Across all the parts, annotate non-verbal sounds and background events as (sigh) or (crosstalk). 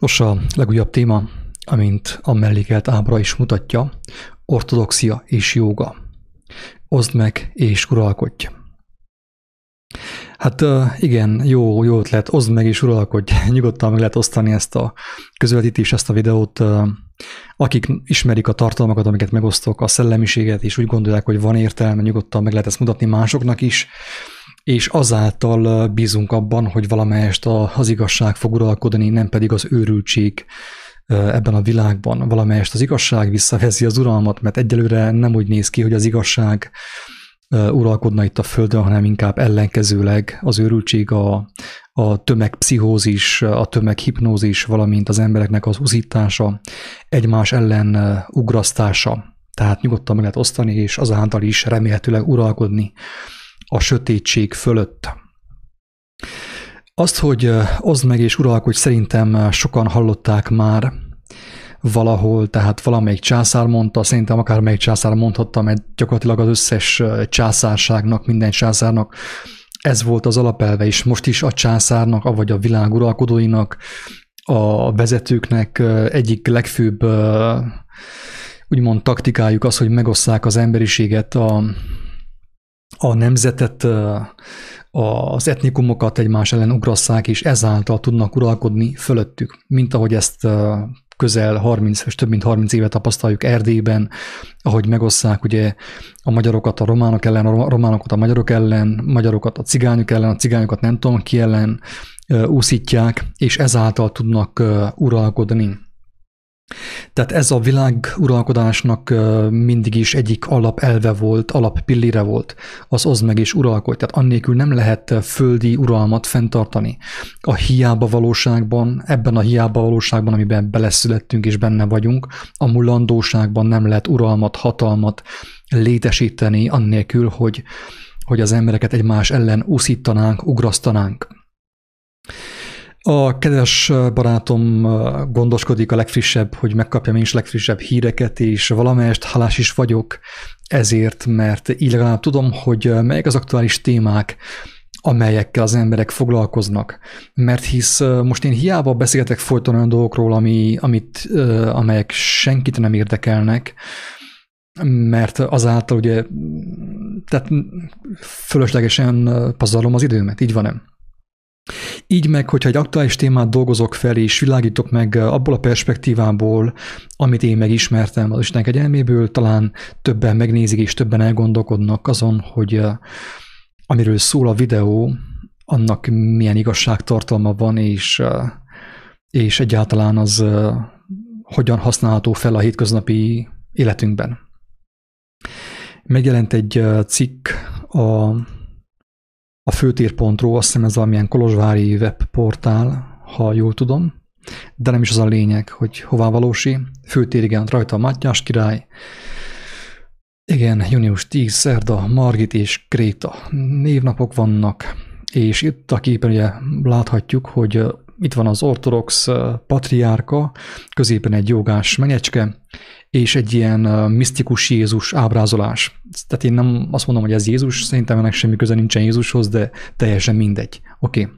Nos, a legújabb téma, amint a mellékelt ábra is mutatja, ortodoxia és jóga. Oszd meg és uralkodj. Hát igen, jó, jó ötlet, oszd meg és uralkodj. (laughs) Nyugodtan meg lehet osztani ezt a közvetítést, ezt a videót. Akik ismerik a tartalmakat, amiket megosztok, a szellemiséget, és úgy gondolják, hogy van értelme, nyugodtan meg lehet ezt mutatni másoknak is és azáltal bízunk abban, hogy valamelyest az igazság fog uralkodni, nem pedig az őrültség ebben a világban. Valamelyest az igazság visszavezi az uralmat, mert egyelőre nem úgy néz ki, hogy az igazság uralkodna itt a Földön, hanem inkább ellenkezőleg az őrültség, a, a tömegpszichózis, a tömeghipnózis, valamint az embereknek az uzítása, egymás ellen ugrasztása. Tehát nyugodtan meg lehet osztani, és azáltal is remélhetőleg uralkodni a sötétség fölött. Azt, hogy oszd meg és uralkodj, szerintem sokan hallották már valahol, tehát valamelyik császár mondta, szerintem akár melyik császár mondhatta, mert gyakorlatilag az összes császárságnak, minden császárnak ez volt az alapelve, és most is a császárnak, vagy a világ uralkodóinak, a vezetőknek egyik legfőbb úgymond taktikájuk az, hogy megosszák az emberiséget a, a nemzetet, az etnikumokat egymás ellen ugrasszák, és ezáltal tudnak uralkodni fölöttük, mint ahogy ezt közel 30 és több mint 30 éve tapasztaljuk Erdélyben, ahogy megosszák ugye a magyarokat a románok ellen, a románokat a magyarok ellen, magyarokat a cigányok ellen, a cigányokat nem tudom ki ellen úszítják, és ezáltal tudnak uralkodni. Tehát ez a világ uralkodásnak mindig is egyik alapelve volt, alappillére volt, az oszd meg és uralkodj. Tehát annélkül nem lehet földi uralmat fenntartani. A hiába valóságban, ebben a hiába valóságban, amiben beleszülettünk és benne vagyunk, a mulandóságban nem lehet uralmat, hatalmat létesíteni annélkül, hogy, hogy az embereket egymás ellen úszítanánk, ugrasztanánk. A kedves barátom gondoskodik a legfrissebb, hogy megkapjam én is legfrissebb híreket, és valamelyest halás is vagyok ezért, mert így legalább tudom, hogy melyek az aktuális témák, amelyekkel az emberek foglalkoznak. Mert hisz most én hiába beszélgetek folyton olyan dolgokról, ami, amit, amelyek senkit nem érdekelnek, mert azáltal ugye tehát fölöslegesen pazarlom az időmet, így van nem? Így meg, hogyha egy aktuális témát dolgozok fel, és világítok meg abból a perspektívából, amit én megismertem az Isten kegyelméből, talán többen megnézik és többen elgondolkodnak azon, hogy amiről szól a videó, annak milyen igazságtartalma van, és, és egyáltalán az hogyan használható fel a hétköznapi életünkben. Megjelent egy cikk a a főtérpontról, azt hiszem ez valamilyen kolozsvári webportál, ha jól tudom, de nem is az a lényeg, hogy hová valósi. Főtér, igen, rajta a Mattyás király, igen, június 10, szerda, Margit és Kréta. Névnapok vannak, és itt a képen ugye láthatjuk, hogy itt van az ortodox patriárka, középen egy jogás menyecske, és egy ilyen misztikus Jézus ábrázolás. Tehát én nem azt mondom, hogy ez Jézus, szerintem ennek semmi köze nincsen Jézushoz, de teljesen mindegy. Oké. Okay.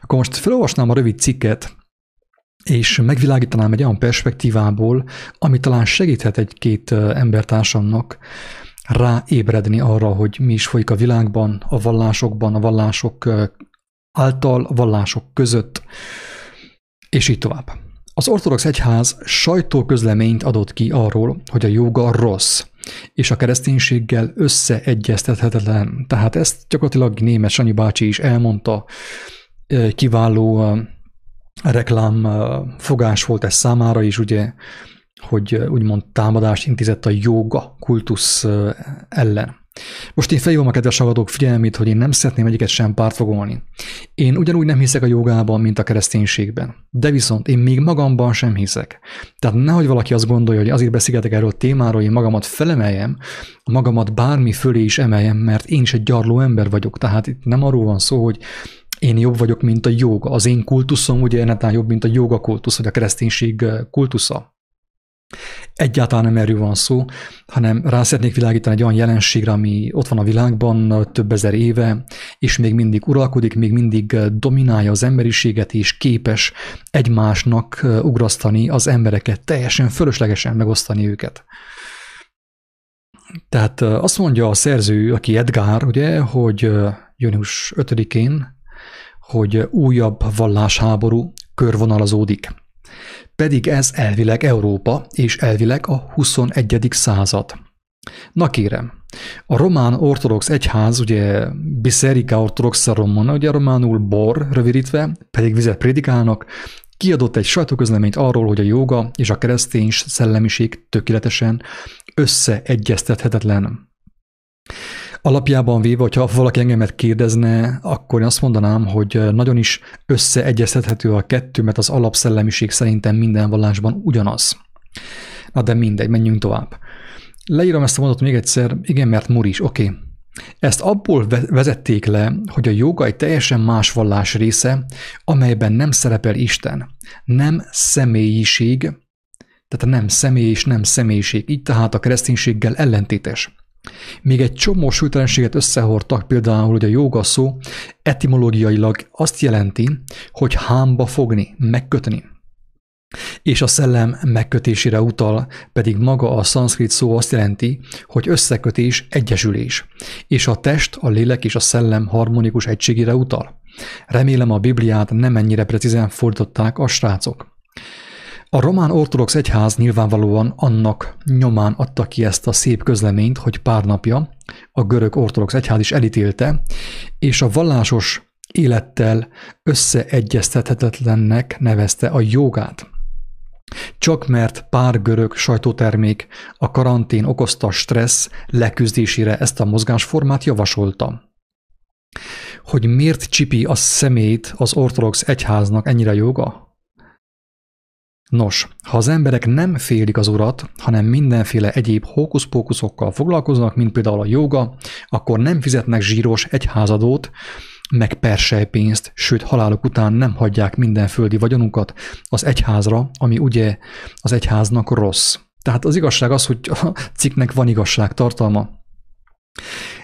Akkor most felolvasnám a rövid cikket, és megvilágítanám egy olyan perspektívából, ami talán segíthet egy-két embertársamnak ráébredni arra, hogy mi is folyik a világban, a vallásokban, a vallások által, vallások között, és így tovább. Az ortodox egyház sajtóközleményt adott ki arról, hogy a joga rossz, és a kereszténységgel összeegyeztethetetlen. Tehát ezt gyakorlatilag német Sanyi bácsi is elmondta, kiváló reklám fogás volt ez számára is, ugye, hogy úgymond támadást intézett a joga kultusz ellen. Most én felhívom a kedves hallgatók figyelmét, hogy én nem szeretném egyiket sem pártfogolni. Én ugyanúgy nem hiszek a jogában, mint a kereszténységben. De viszont én még magamban sem hiszek. Tehát nehogy valaki azt gondolja, hogy azért beszélgetek erről a témáról, én magamat felemeljem, magamat bármi fölé is emeljem, mert én is egy gyarló ember vagyok. Tehát itt nem arról van szó, hogy én jobb vagyok, mint a joga. Az én kultuszom ugye netán jobb, mint a joga kultusz, vagy a kereszténység kultusza. Egyáltalán nem erről van szó, hanem rá szeretnék világítani egy olyan jelenségre, ami ott van a világban több ezer éve, és még mindig uralkodik, még mindig dominálja az emberiséget, és képes egymásnak ugrasztani az embereket, teljesen fölöslegesen megosztani őket. Tehát azt mondja a szerző, aki Edgar, ugye, hogy június 5-én, hogy újabb vallásháború körvonalazódik pedig ez elvileg Európa, és elvileg a 21. század. Na kérem, a román ortodox egyház, ugye Biserika ortodoxa romana, ugye románul bor rövidítve, pedig vizet prédikálnak, kiadott egy sajtóközleményt arról, hogy a joga és a keresztény szellemiség tökéletesen összeegyeztethetetlen. Alapjában véve, hogyha valaki engemet kérdezne, akkor én azt mondanám, hogy nagyon is összeegyeztethető a kettő, mert az alapszellemiség szerintem minden vallásban ugyanaz. Na de mindegy, menjünk tovább. Leírom ezt a mondatot még egyszer, igen, mert Muris, oké. Okay. Ezt abból vezették le, hogy a joga egy teljesen más vallás része, amelyben nem szerepel Isten, nem személyiség, tehát nem személy és nem személyiség, így tehát a kereszténységgel ellentétes. Még egy csomó súlytalanséget összehordtak, például, hogy a joga szó etimológiailag azt jelenti, hogy hámba fogni, megkötni. És a szellem megkötésére utal, pedig maga a szanszkrit szó azt jelenti, hogy összekötés, egyesülés, és a test, a lélek és a szellem harmonikus egységére utal. Remélem a Bibliát nem ennyire precízen fordították a srácok. A román ortodox egyház nyilvánvalóan annak nyomán adta ki ezt a szép közleményt, hogy pár napja a görög ortodox egyház is elítélte, és a vallásos élettel összeegyeztethetetlennek nevezte a jogát. Csak mert pár görög sajtótermék a karantén okozta stressz leküzdésére ezt a mozgásformát javasolta. Hogy miért csipi a szemét az ortodox egyháznak ennyire joga? Nos, ha az emberek nem félik az urat, hanem mindenféle egyéb hókuszpókuszokkal foglalkoznak, mint például a joga, akkor nem fizetnek zsíros egyházadót, meg persejpénzt, sőt haláluk után nem hagyják minden földi vagyonukat az egyházra, ami ugye az egyháznak rossz. Tehát az igazság az, hogy a cikknek van igazság tartalma.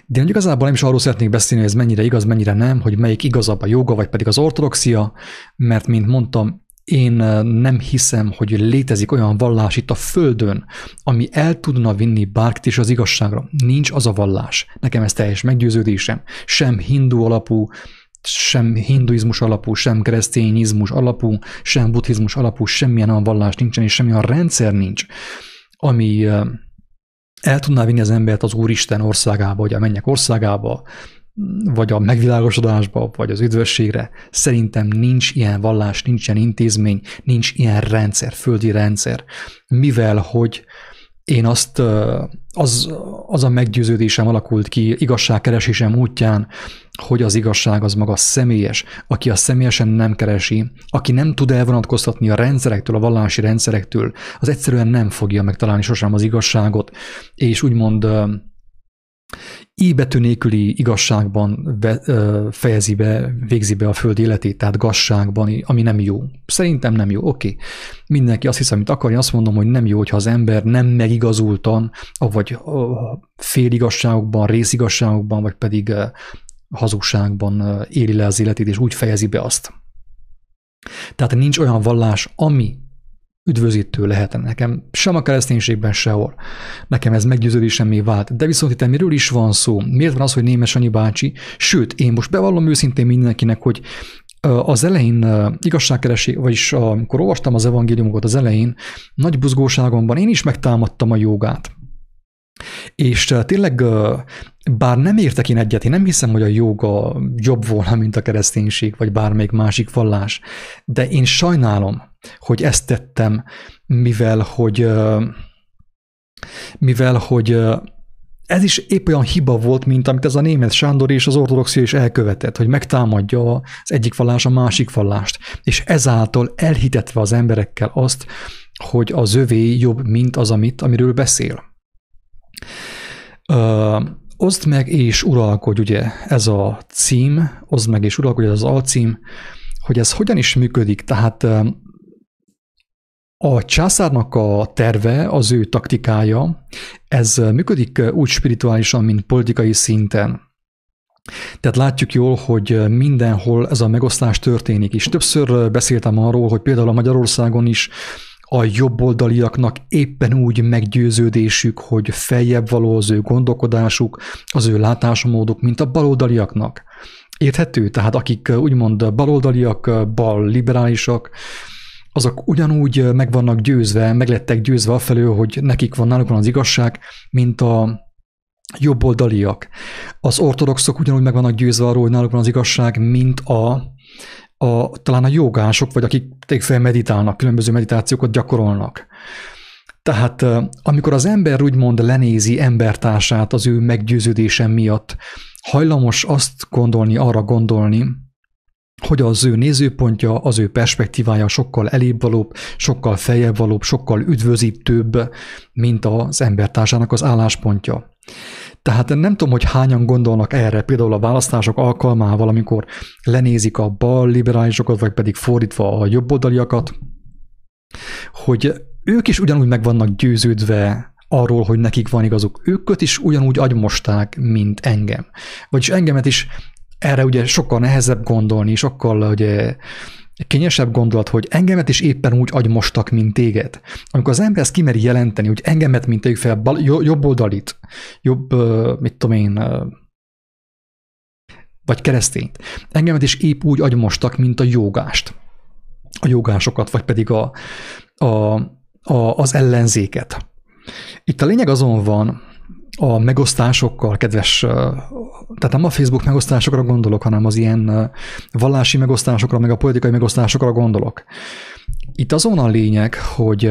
De én igazából nem is arról szeretnék beszélni, hogy ez mennyire igaz, mennyire nem, hogy melyik igazabb a joga, vagy pedig az ortodoxia, mert mint mondtam, én nem hiszem, hogy létezik olyan vallás itt a Földön, ami el tudna vinni bárkit is az igazságra. Nincs az a vallás. Nekem ez teljes meggyőződésem. Sem hindu alapú, sem hinduizmus alapú, sem keresztényizmus alapú, sem buddhizmus alapú, semmilyen olyan vallás nincsen, és semmilyen rendszer nincs, ami el tudná vinni az embert az Úristen országába, vagy a mennyek országába, vagy a megvilágosodásba, vagy az üdvösségre. Szerintem nincs ilyen vallás, nincs ilyen intézmény, nincs ilyen rendszer, földi rendszer, mivel hogy én azt, az, az a meggyőződésem alakult ki igazságkeresésem útján, hogy az igazság az maga személyes. Aki a személyesen nem keresi, aki nem tud elvonatkoztatni a rendszerektől, a vallási rendszerektől, az egyszerűen nem fogja megtalálni sosem az igazságot, és úgymond íbetű nélküli igazságban fejezi be, végzi be a föld életét, tehát gazságban, ami nem jó. Szerintem nem jó, oké. Okay. Mindenki azt hisz, amit akar, azt mondom, hogy nem jó, hogyha az ember nem megigazultan, vagy féligazságokban, részigazságokban, vagy pedig hazugságban éli le az életét, és úgy fejezi be azt. Tehát nincs olyan vallás, ami üdvözítő lehet nekem, sem a kereszténységben sehol. Nekem ez meggyőződésemmé vált. De viszont itt miről is van szó? Miért van az, hogy Némes Anyi bácsi? Sőt, én most bevallom őszintén mindenkinek, hogy az elején igazságkeresés, vagyis amikor olvastam az evangéliumokat az elején, nagy buzgóságomban én is megtámadtam a jogát. És tényleg, bár nem értek én egyet, én nem hiszem, hogy a joga jobb volna, mint a kereszténység, vagy bármelyik másik vallás, de én sajnálom, hogy ezt tettem, mivel hogy mivel hogy ez is épp olyan hiba volt, mint amit ez a német Sándor és az ortodoxia is elkövetett, hogy megtámadja az egyik vallás a másik vallást, és ezáltal elhitetve az emberekkel azt, hogy az övé jobb, mint az, amit, amiről beszél. Ö, oszd meg és uralkodj, ugye ez a cím, oszd meg és uralkodj, ez az alcím, hogy ez hogyan is működik. Tehát a császárnak a terve, az ő taktikája, ez működik úgy spirituálisan, mint politikai szinten. Tehát látjuk jól, hogy mindenhol ez a megosztás történik, és többször beszéltem arról, hogy például a Magyarországon is a jobboldaliaknak éppen úgy meggyőződésük, hogy feljebb való az ő gondolkodásuk, az ő látásmóduk, mint a baloldaliaknak. Érthető? Tehát akik úgymond baloldaliak, bal liberálisak, azok ugyanúgy meg vannak győzve, meg lettek győzve afelől, hogy nekik van náluk van az igazság, mint a jobboldaliak. Az ortodoxok ugyanúgy meg vannak győzve arról, hogy náluk van az igazság, mint a, a talán a jogások, vagy akik fel meditálnak, különböző meditációkat gyakorolnak. Tehát amikor az ember úgymond lenézi embertársát az ő meggyőződése miatt, hajlamos azt gondolni, arra gondolni, hogy az ő nézőpontja, az ő perspektívája sokkal elébbvalóbb, sokkal feljebb sokkal üdvözítőbb, mint az embertársának az álláspontja. Tehát nem tudom, hogy hányan gondolnak erre, például a választások alkalmával, amikor lenézik a bal liberálisokat, vagy pedig fordítva a jobboldaliakat, hogy ők is ugyanúgy meg vannak győződve arról, hogy nekik van igazuk. Őket is ugyanúgy agymosták, mint engem. Vagyis engemet is erre ugye sokkal nehezebb gondolni, sokkal ugye kényesebb gondolat, hogy engemet is éppen úgy agymostak, mint téged. Amikor az ember ezt kimeri jelenteni, hogy engemet, mint téged fel, bal, jobb oldalit, jobb, mit tudom én, vagy keresztényt. Engemet is épp úgy agymostak, mint a jogást. A jogásokat, vagy pedig a, a, a, az ellenzéket. Itt a lényeg azon van, a megosztásokkal, kedves, tehát nem a Facebook megosztásokra gondolok, hanem az ilyen vallási megosztásokra, meg a politikai megosztásokra gondolok. Itt azon a lényeg, hogy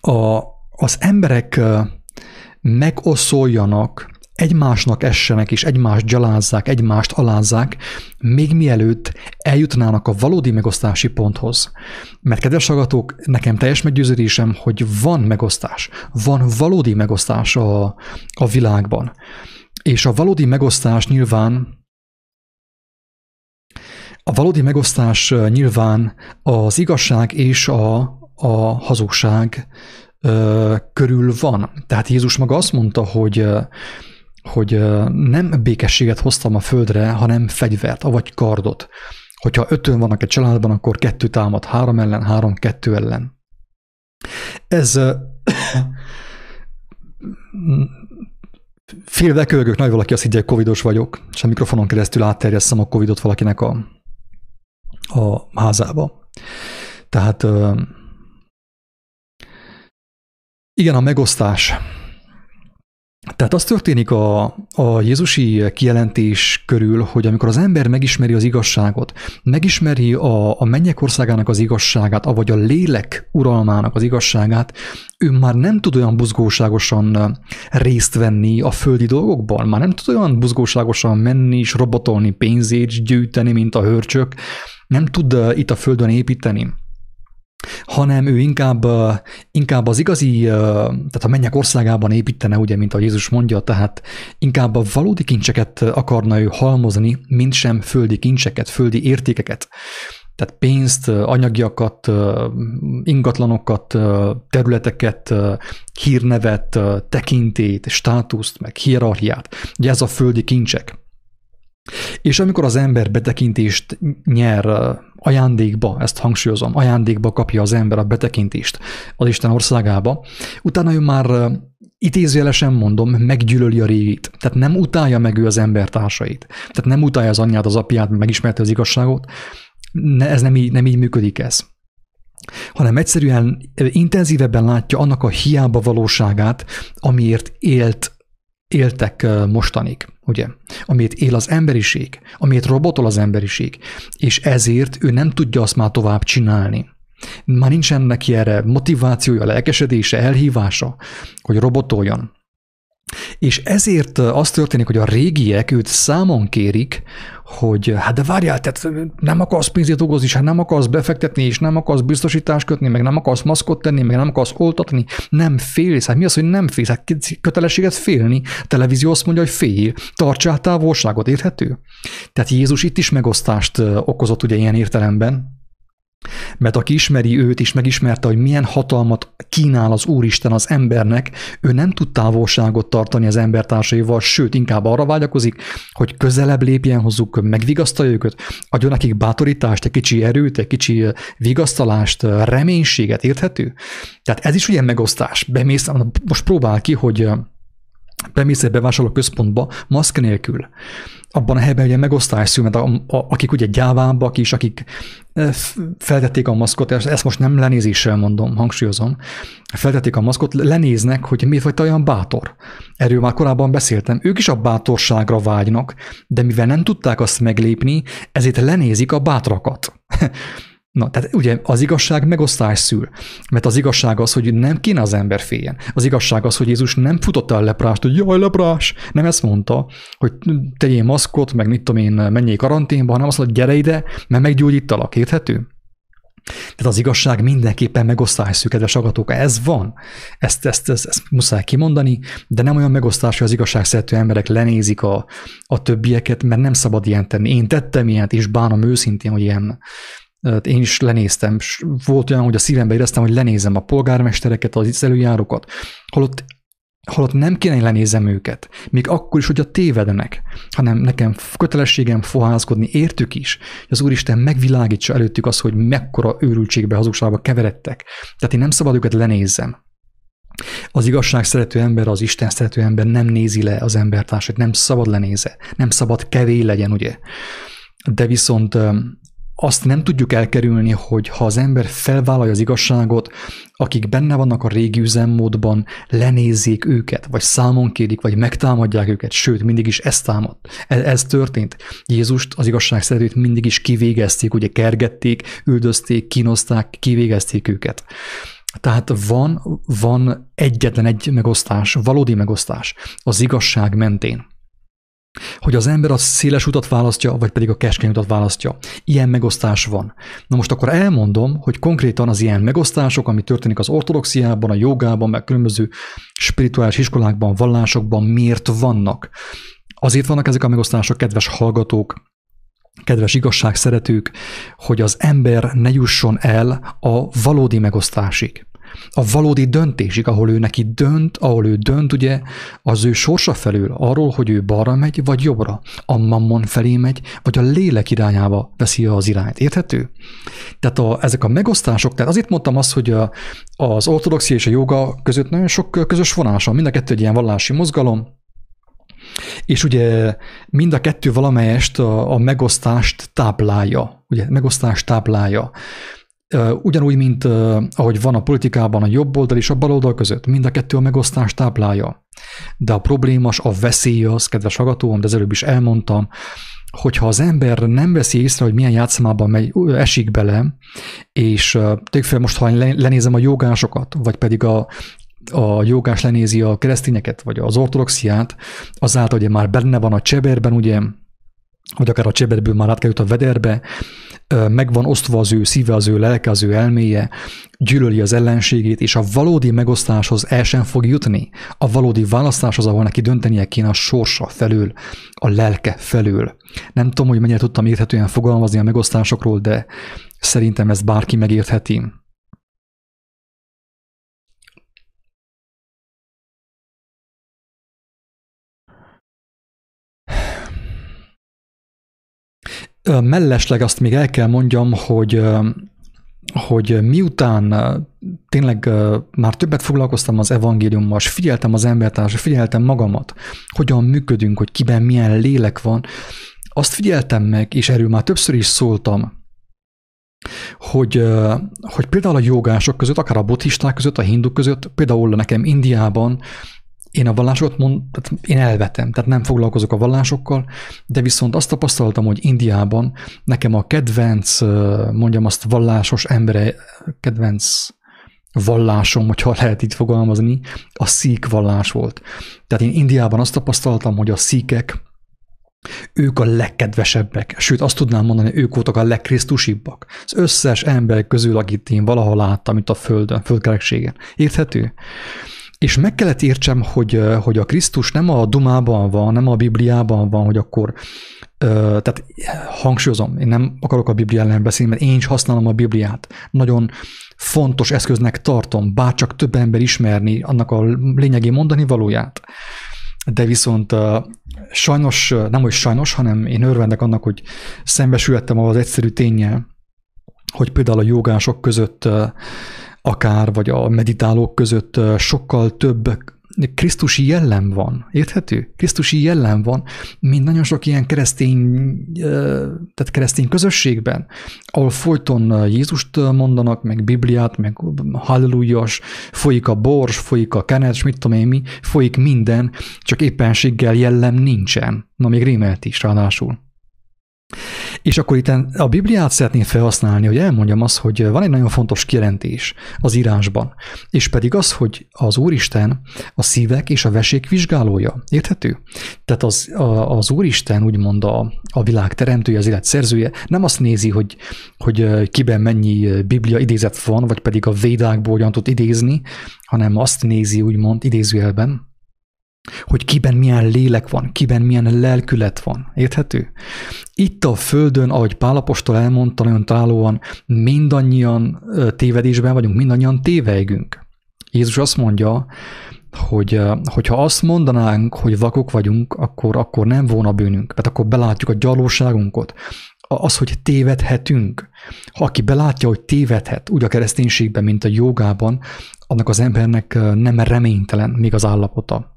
a, az emberek megoszoljanak egymásnak essenek és egymást gyalázzák, egymást alázzák, még mielőtt eljutnának a valódi megosztási ponthoz. Mert kedves hallgatók, nekem teljes meggyőződésem, hogy van megosztás, van valódi megosztás a, a világban. És a valódi megosztás nyilván a valódi megosztás nyilván az igazság és a, a hazugság ö, körül van. Tehát Jézus maga azt mondta, hogy hogy nem békességet hoztam a földre, hanem fegyvert, avagy kardot. Hogyha ötön vannak egy családban, akkor kettő támad három ellen, három kettő ellen. Ez (coughs) félve kölgök, nagy valaki azt higgye, covidos vagyok, és a mikrofonon keresztül átterjesszem a covidot valakinek a, a házába. Tehát igen, a megosztás tehát az történik a, a Jézusi kijelentés körül, hogy amikor az ember megismeri az igazságot, megismeri a, a mennyek országának az igazságát, avagy a lélek uralmának az igazságát, ő már nem tud olyan buzgóságosan részt venni a földi dolgokban, már nem tud olyan buzgóságosan menni és robotolni pénzét, gyűjteni, mint a hörcsök, nem tud itt a földön építeni hanem ő inkább, inkább az igazi, tehát a mennyek országában építene, ugye, mint a Jézus mondja, tehát inkább a valódi kincseket akarna ő halmozni, mint sem földi kincseket, földi értékeket. Tehát pénzt, anyagiakat, ingatlanokat, területeket, hírnevet, tekintét, státuszt, meg hierarchiát. Ugye ez a földi kincsek. És amikor az ember betekintést nyer ajándékba, ezt hangsúlyozom, ajándékba kapja az ember a betekintést az Isten országába, utána ő már idézőjelesen mondom, meggyűlöli a régit. Tehát nem utálja meg ő az embertársait. Tehát nem utálja az anyját, az apját, megismerte az igazságot. Ne, ez nem így, nem így működik ez hanem egyszerűen intenzívebben látja annak a hiába valóságát, amiért élt éltek mostanig, ugye? Amiért él az emberiség, amiért robotol az emberiség, és ezért ő nem tudja azt már tovább csinálni. Már nincsen neki erre motivációja, lelkesedése, elhívása, hogy robotoljon. És ezért az történik, hogy a régiek őt számon kérik, hogy hát de várjál, tehát nem akarsz pénzét dolgozni, és hát nem akarsz befektetni, és nem akarsz biztosítást kötni, meg nem akarsz maszkot tenni, meg nem akarsz oltatni, nem félsz. Hát mi az, hogy nem félsz? Hát kötelességet félni. A televízió azt mondja, hogy félj, tartsál távolságot, érthető? Tehát Jézus itt is megosztást okozott ugye ilyen értelemben, Mert aki ismeri őt is, megismerte, hogy milyen hatalmat kínál az Úristen az embernek, ő nem tud távolságot tartani az embertársaival, sőt, inkább arra vágyakozik, hogy közelebb lépjen hozzuk, megvigasztalja őket, adjon nekik bátorítást, egy kicsi erőt, egy kicsi vigasztalást, reménységet, érthető? Tehát ez is ugye megosztás. Bemész, most próbál ki, hogy bemész egy bevásárló központba maszk nélkül abban a helyben ugye megosztás szül, mert a, a, akik ugye gyávábbak is, akik feltették a maszkot, és ezt most nem lenézéssel mondom, hangsúlyozom, feltették a maszkot, lenéznek, hogy miért vagy te olyan bátor. Erről már korábban beszéltem. Ők is a bátorságra vágynak, de mivel nem tudták azt meglépni, ezért lenézik a bátrakat. (laughs) Na, tehát ugye az igazság megosztás szül, mert az igazság az, hogy nem kéne az ember féljen. Az igazság az, hogy Jézus nem futotta el leprást, hogy jaj, leprás, nem ezt mondta, hogy tegyél maszkot, meg mit tudom én, menjél karanténba, hanem azt mondta, gyere ide, mert meggyógyítalak, érthető? Tehát az igazság mindenképpen megosztás szű, kedves agatók. Ez van. Ezt, ezt, ezt, ezt muszáj kimondani, de nem olyan megosztás, hogy az igazság szerető emberek lenézik a, a többieket, mert nem szabad ilyen tenni. Én tettem ilyet, és bánom őszintén, hogy ilyen, én is lenéztem, volt olyan, hogy a szívembe éreztem, hogy lenézem a polgármestereket, az előjárókat, holott, holott nem kéne, hogy lenézem őket, még akkor is, hogy a tévednek, hanem nekem kötelességem foházkodni, értük is, hogy az Úristen megvilágítsa előttük azt, hogy mekkora őrültségbe, hazugságba keveredtek. Tehát én nem szabad őket lenézzem. Az igazság szerető ember, az Isten szerető ember nem nézi le az embertársat, nem szabad lenéze, nem szabad kevé legyen, ugye? De viszont azt nem tudjuk elkerülni, hogy ha az ember felvállalja az igazságot, akik benne vannak a régi üzemmódban, lenézzék őket, vagy számon kérik, vagy megtámadják őket, sőt, mindig is ez támad. Ez, ez történt. Jézust, az igazság szeretőt mindig is kivégezték, ugye kergették, üldözték, kínozták, kivégezték őket. Tehát van, van egyetlen egy megosztás, valódi megosztás az igazság mentén hogy az ember a széles utat választja, vagy pedig a keskeny utat választja. Ilyen megosztás van. Na most akkor elmondom, hogy konkrétan az ilyen megosztások, ami történik az ortodoxiában, a jogában, meg különböző spirituális iskolákban, vallásokban miért vannak. Azért vannak ezek a megosztások, kedves hallgatók, kedves igazságszeretők, hogy az ember ne jusson el a valódi megosztásig a valódi döntésig, ahol ő neki dönt, ahol ő dönt, ugye, az ő sorsa felül, arról, hogy ő balra megy, vagy jobbra, a mammon felé megy, vagy a lélek irányába veszi az irányt. Érthető? Tehát a, ezek a megosztások, tehát azért mondtam azt, hogy a, az ortodoxia és a joga között nagyon sok közös vonás van, mind a kettő egy ilyen vallási mozgalom, és ugye mind a kettő valamelyest a, a megosztást táplálja, ugye megosztást táplálja. Ugyanúgy, mint ahogy van a politikában a jobb oldal és a bal oldal között, mind a kettő a megosztást táplálja. De a problémas, a veszély az, kedves hallgatóm, de előbb is elmondtam, hogyha az ember nem veszi észre, hogy milyen játszmában megy, esik bele, és fel most, ha lenézem a jogásokat, vagy pedig a, a jogás lenézi a keresztényeket, vagy az ortodoxiát, azáltal, hogy már benne van a cseberben, ugye, vagy akár a cseberből már átkerült a vederbe, meg van osztva az ő szíve, az ő lelke, az ő elméje, gyűlöli az ellenségét, és a valódi megosztáshoz el sem fog jutni. A valódi választáshoz, ahol neki döntenie kéne a sorsa felül, a lelke felül. Nem tudom, hogy mennyire tudtam érthetően fogalmazni a megosztásokról, de szerintem ezt bárki megértheti. Mellesleg azt még el kell mondjam, hogy hogy miután tényleg már többet foglalkoztam az evangéliummal, és figyeltem az embertársat, figyeltem magamat, hogyan működünk, hogy kiben milyen lélek van, azt figyeltem meg, és erről már többször is szóltam, hogy, hogy például a jogások között, akár a buddhisták között, a hinduk között, például nekem Indiában én a vallásokat mond, tehát én elvetem, tehát nem foglalkozok a vallásokkal, de viszont azt tapasztaltam, hogy Indiában nekem a kedvenc, mondjam azt, vallásos embere, kedvenc vallásom, hogyha lehet így fogalmazni, a szík vallás volt. Tehát én Indiában azt tapasztaltam, hogy a szíkek, ők a legkedvesebbek, sőt azt tudnám mondani, ők voltak a legkrisztusibbak. Az összes ember közül, akit én valaha láttam itt a Földön, földkerekségen. Érthető? És meg kellett értsem, hogy, hogy a Krisztus nem a Dumában van, nem a Bibliában van, hogy akkor tehát hangsúlyozom, én nem akarok a Biblia ellen beszélni, mert én is használom a Bibliát. Nagyon fontos eszköznek tartom, bárcsak több ember ismerni annak a lényegi mondani valóját. De viszont sajnos, nem hogy sajnos, hanem én örvendek annak, hogy szembesülhettem az egyszerű tényel, hogy például a jogások között akár, vagy a meditálók között sokkal több Krisztusi jellem van, érthető? Krisztusi jellem van, mint nagyon sok ilyen keresztény, tehát keresztény közösségben, ahol folyton Jézust mondanak, meg Bibliát, meg hallelujás, folyik a bors, folyik a kenet, mit tudom én mi, folyik minden, csak éppenséggel jellem nincsen. Na, még rémelt is ráadásul. És akkor itt a Bibliát szeretném felhasználni, hogy elmondjam azt, hogy van egy nagyon fontos kijelentés az írásban, és pedig az, hogy az Úristen a szívek és a vesék vizsgálója. Érthető? Tehát az, a, az Úristen úgymond a, a világ teremtője, az élet szerzője nem azt nézi, hogy, hogy kiben mennyi Biblia idézet van, vagy pedig a védákból hogyan tud idézni, hanem azt nézi úgymond idézőjelben, hogy kiben milyen lélek van, kiben milyen lelkület van. Érthető? Itt a Földön, ahogy Pálapostól elmondta nagyon találóan, mindannyian tévedésben vagyunk, mindannyian tévejgünk. Jézus azt mondja, hogy hogyha azt mondanánk, hogy vakok vagyunk, akkor, akkor nem volna bűnünk, mert akkor belátjuk a gyalóságunkat, az, hogy tévedhetünk. Ha aki belátja, hogy tévedhet, úgy a kereszténységben, mint a jogában, annak az embernek nem reménytelen még az állapota.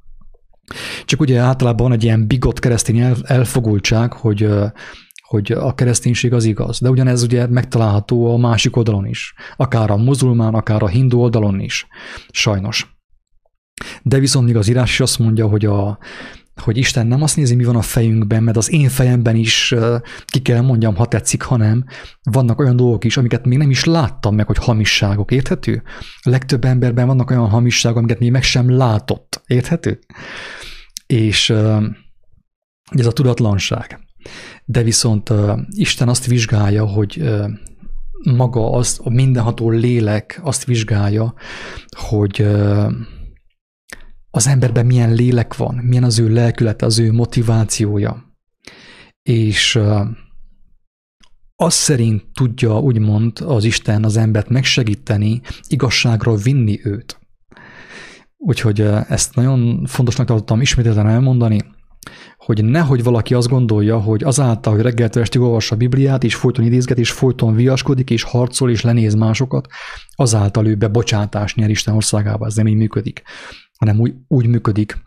Csak ugye általában egy ilyen bigott keresztény elfogultság, hogy hogy a kereszténység az igaz. De ugyanez ugye megtalálható a másik oldalon is. Akár a muzulmán, akár a hindu oldalon is. Sajnos. De viszont még az írás is azt mondja, hogy a, hogy Isten nem azt nézi, mi van a fejünkben, mert az én fejemben is ki kell mondjam, ha tetszik, hanem vannak olyan dolgok is, amiket még nem is láttam meg, hogy hamisságok, érthető? A legtöbb emberben vannak olyan hamisságok, amiket még meg sem látott, érthető? És ez a tudatlanság. De viszont Isten azt vizsgálja, hogy maga az, a mindenható lélek azt vizsgálja, hogy az emberben milyen lélek van, milyen az ő lelkülete, az ő motivációja. És az szerint tudja úgymond az Isten az embert megsegíteni, igazságra vinni őt. Úgyhogy ezt nagyon fontosnak tartottam ismételten elmondani, hogy nehogy valaki azt gondolja, hogy azáltal, hogy reggeltől estig olvassa a Bibliát, és folyton idézget, és folyton viaskodik, és harcol, és lenéz másokat, azáltal ő bebocsátást nyer Isten országába. Ez nem így működik hanem úgy, úgy működik,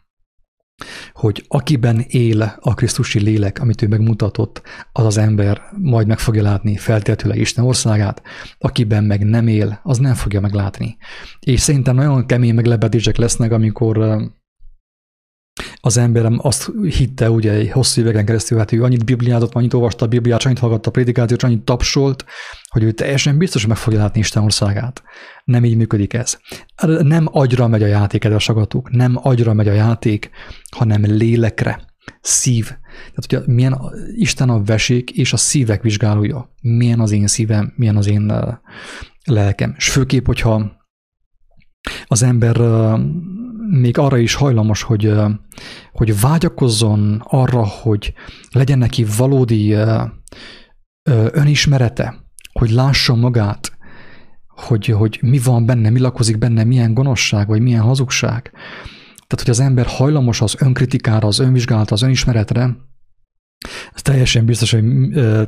hogy akiben él a Krisztusi lélek, amit ő megmutatott, az az ember majd meg fogja látni feltétlenül Isten országát, akiben meg nem él, az nem fogja meglátni. És szerintem nagyon kemény meglepetések lesznek, amikor az emberem azt hitte ugye hosszú éveken keresztül, hát ő annyit bibliázott, annyit olvasta a Bibliát, annyit hallgatta a predikációt, annyit tapsolt, hogy ő teljesen biztos, hogy meg fogja látni Isten országát. Nem így működik ez. Nem agyra megy a játék, a sagatuk, nem agyra megy a játék, hanem lélekre, szív. Tehát ugye milyen Isten a vesék és a szívek vizsgálója. Milyen az én szívem, milyen az én lelkem. És főképp, hogyha az ember még arra is hajlamos, hogy, hogy vágyakozzon arra, hogy legyen neki valódi önismerete, hogy lássa magát, hogy, hogy mi van benne, mi lakozik benne, milyen gonoszság, vagy milyen hazugság. Tehát, hogy az ember hajlamos az önkritikára, az önvizsgálata, az önismeretre, ez teljesen biztos, hogy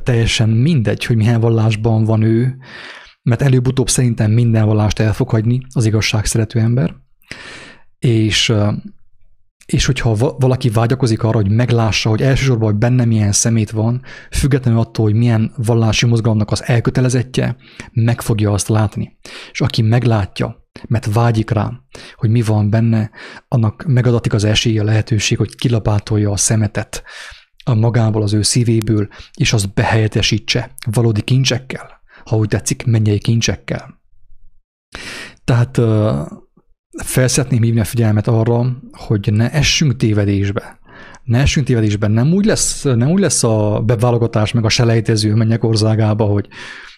teljesen mindegy, hogy milyen vallásban van ő, mert előbb-utóbb szerintem minden vallást el fog hagyni az igazság szerető ember és, és hogyha valaki vágyakozik arra, hogy meglássa, hogy elsősorban, hogy benne milyen szemét van, függetlenül attól, hogy milyen vallási mozgalomnak az elkötelezettje, meg fogja azt látni. És aki meglátja, mert vágyik rá, hogy mi van benne, annak megadatik az esélye, a lehetőség, hogy kilapátolja a szemetet a magából, az ő szívéből, és azt behelyettesítse valódi kincsekkel, ha úgy tetszik, mennyei kincsekkel. Tehát fel szeretném hívni a figyelmet arra, hogy ne essünk tévedésbe. Ne essünk tévedésbe. Nem úgy lesz, nem úgy lesz a beválogatás meg a selejtező mennyek országába, hogy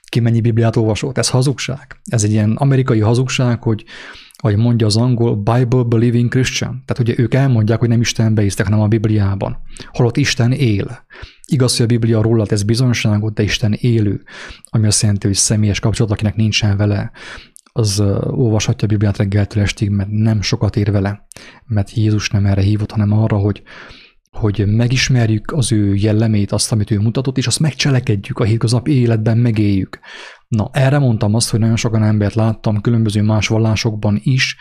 ki mennyi Bibliát olvasott. Ez hazugság. Ez egy ilyen amerikai hazugság, hogy ahogy mondja az angol, Bible Believing Christian. Tehát ugye ők elmondják, hogy nem Istenbe hisztek, hanem a Bibliában. Holott Isten él. Igaz, hogy a Biblia róla tesz bizonyságot, de Isten élő, ami azt jelenti, hogy személyes kapcsolat, akinek nincsen vele, az olvashatja a Bibliát reggeltől estig, mert nem sokat ér vele, mert Jézus nem erre hívott, hanem arra, hogy, hogy megismerjük az ő jellemét, azt, amit ő mutatott, és azt megcselekedjük a hétköznap életben, megéljük. Na, erre mondtam azt, hogy nagyon sokan embert láttam különböző más vallásokban is,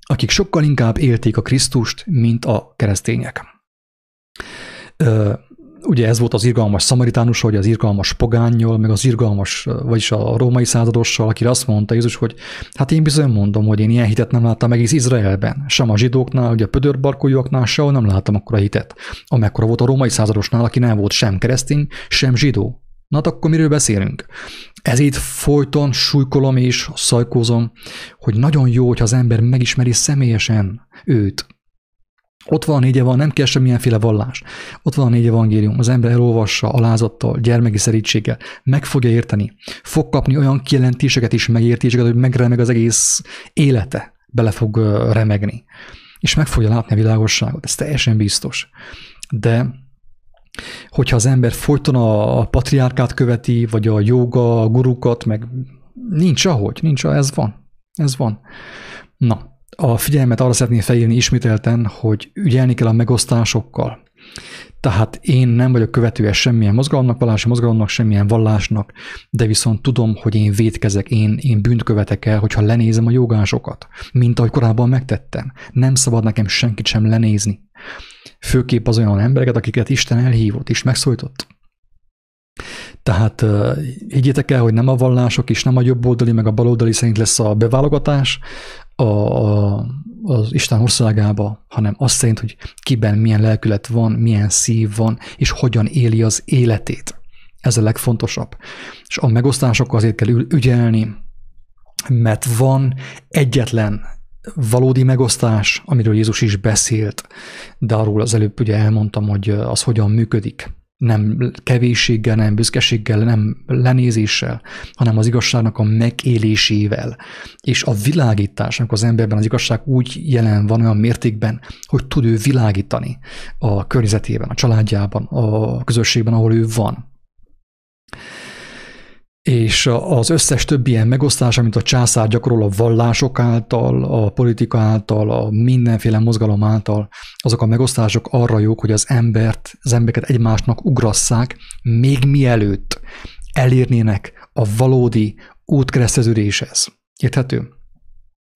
akik sokkal inkább élték a Krisztust, mint a keresztények ugye ez volt az irgalmas szamaritánus, vagy az irgalmas pogányjal, meg az irgalmas, vagyis a római századossal, aki azt mondta Jézus, hogy hát én bizony mondom, hogy én ilyen hitet nem láttam egész Izraelben. Sem a zsidóknál, ugye a pödörbarkójúaknál sehol nem láttam akkora hitet. Amekkora volt a római századosnál, aki nem volt sem keresztény, sem zsidó. Na hát akkor miről beszélünk? Ezért folyton súlykolom és szajkózom, hogy nagyon jó, hogyha az ember megismeri személyesen őt, ott van négy van, nem kell semmilyenféle vallás. Ott van négy evangélium, az ember elolvassa alázattal, gyermeki szerítséggel, meg fogja érteni. Fog kapni olyan kijelentéseket és megértéseket, hogy megremeg az egész élete, bele fog remegni. És meg fogja látni a világosságot, ez teljesen biztos. De hogyha az ember folyton a patriárkát követi, vagy a joga, a gurukat, meg nincs ahogy, nincs, ez van. Ez van. Na, a figyelmet arra szeretném felírni ismételten, hogy ügyelni kell a megosztásokkal. Tehát én nem vagyok követője semmilyen mozgalomnak, vallási mozgalomnak, semmilyen vallásnak, de viszont tudom, hogy én vétkezek, én, én bűnt követek el, hogyha lenézem a jogásokat, mint ahogy korábban megtettem. Nem szabad nekem senkit sem lenézni. Főképp az olyan embereket, akiket Isten elhívott és megszólított. Tehát higgyétek el, hogy nem a vallások és nem a jobboldali, meg a baloldali szerint lesz a beválogatás a, a, az Isten országába, hanem azt szerint, hogy kiben milyen lelkület van, milyen szív van, és hogyan éli az életét. Ez a legfontosabb. És a megosztásokkal azért kell ügyelni, mert van egyetlen valódi megosztás, amiről Jézus is beszélt, de arról az előbb ugye elmondtam, hogy az hogyan működik nem kevésséggel, nem büszkeséggel, nem lenézéssel, hanem az igazságnak a megélésével. És a világításnak az emberben az igazság úgy jelen van olyan mértékben, hogy tud ő világítani a környezetében, a családjában, a közösségben, ahol ő van és az összes többi ilyen megosztás, amit a császár gyakorol a vallások által, a politika által, a mindenféle mozgalom által, azok a megosztások arra jók, hogy az embert, az embereket egymásnak ugrasszák, még mielőtt elérnének a valódi útkereszteződéshez. Érthető?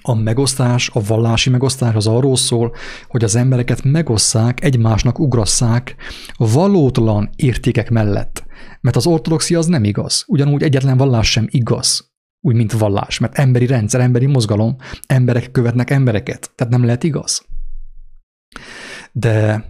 A megosztás, a vallási megosztás az arról szól, hogy az embereket megosszák, egymásnak ugrasszák valótlan értékek mellett. Mert az ortodoxia az nem igaz. Ugyanúgy egyetlen vallás sem igaz. Úgy, mint vallás. Mert emberi rendszer, emberi mozgalom, emberek követnek embereket. Tehát nem lehet igaz. De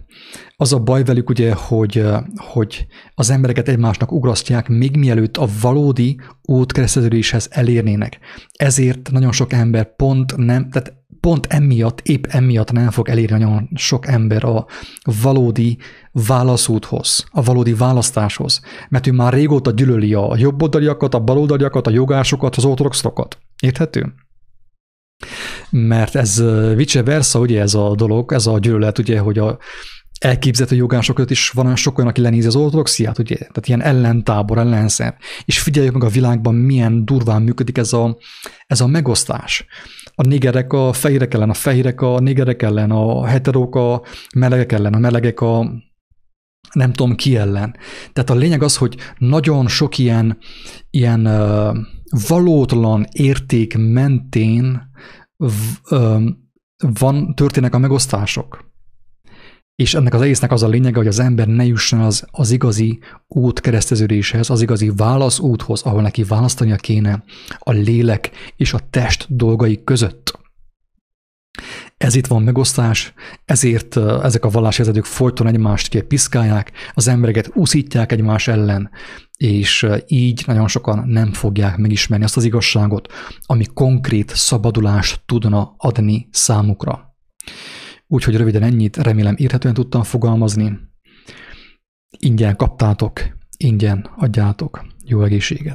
az a baj velük ugye, hogy, hogy az embereket egymásnak ugrasztják, még mielőtt a valódi útkereszteződéshez elérnének. Ezért nagyon sok ember pont nem, tehát pont emiatt, épp emiatt nem fog elérni nagyon sok ember a valódi válaszúthoz, a valódi választáshoz, mert ő már régóta gyűlöli a jobboldaliakat, a baloldaliakat, a jogásokat, az ortodoxokat. Érthető? Mert ez vice versa, ugye ez a dolog, ez a gyűlölet, ugye, hogy a elképzelhető jogások között is van olyan sok olyan, aki lenézi az ortodoxiát, ugye? Tehát ilyen ellentábor, ellenszer. És figyeljük meg a világban, milyen durván működik ez a, ez a megosztás. A négerek a fehérek ellen, a fehérek a négerek ellen, a heterók a melegek ellen, a melegek a nem tudom ki ellen. Tehát a lényeg az, hogy nagyon sok ilyen, ilyen uh, valótlan érték mentén v, uh, van, történnek a megosztások. És ennek az egésznek az a lényege, hogy az ember ne jusson az, az igazi út kereszteződéshez, az igazi válaszúthoz, ahol neki választania kéne a lélek és a test dolgai között. Ez itt van megosztás, ezért ezek a vallásvezetők folyton egymást piszkálják, az embereket úszítják egymás ellen, és így nagyon sokan nem fogják megismerni azt az igazságot, ami konkrét szabadulást tudna adni számukra. Úgyhogy röviden ennyit, remélem érhetően tudtam fogalmazni. Ingyen kaptátok, ingyen adjátok. Jó egészséget!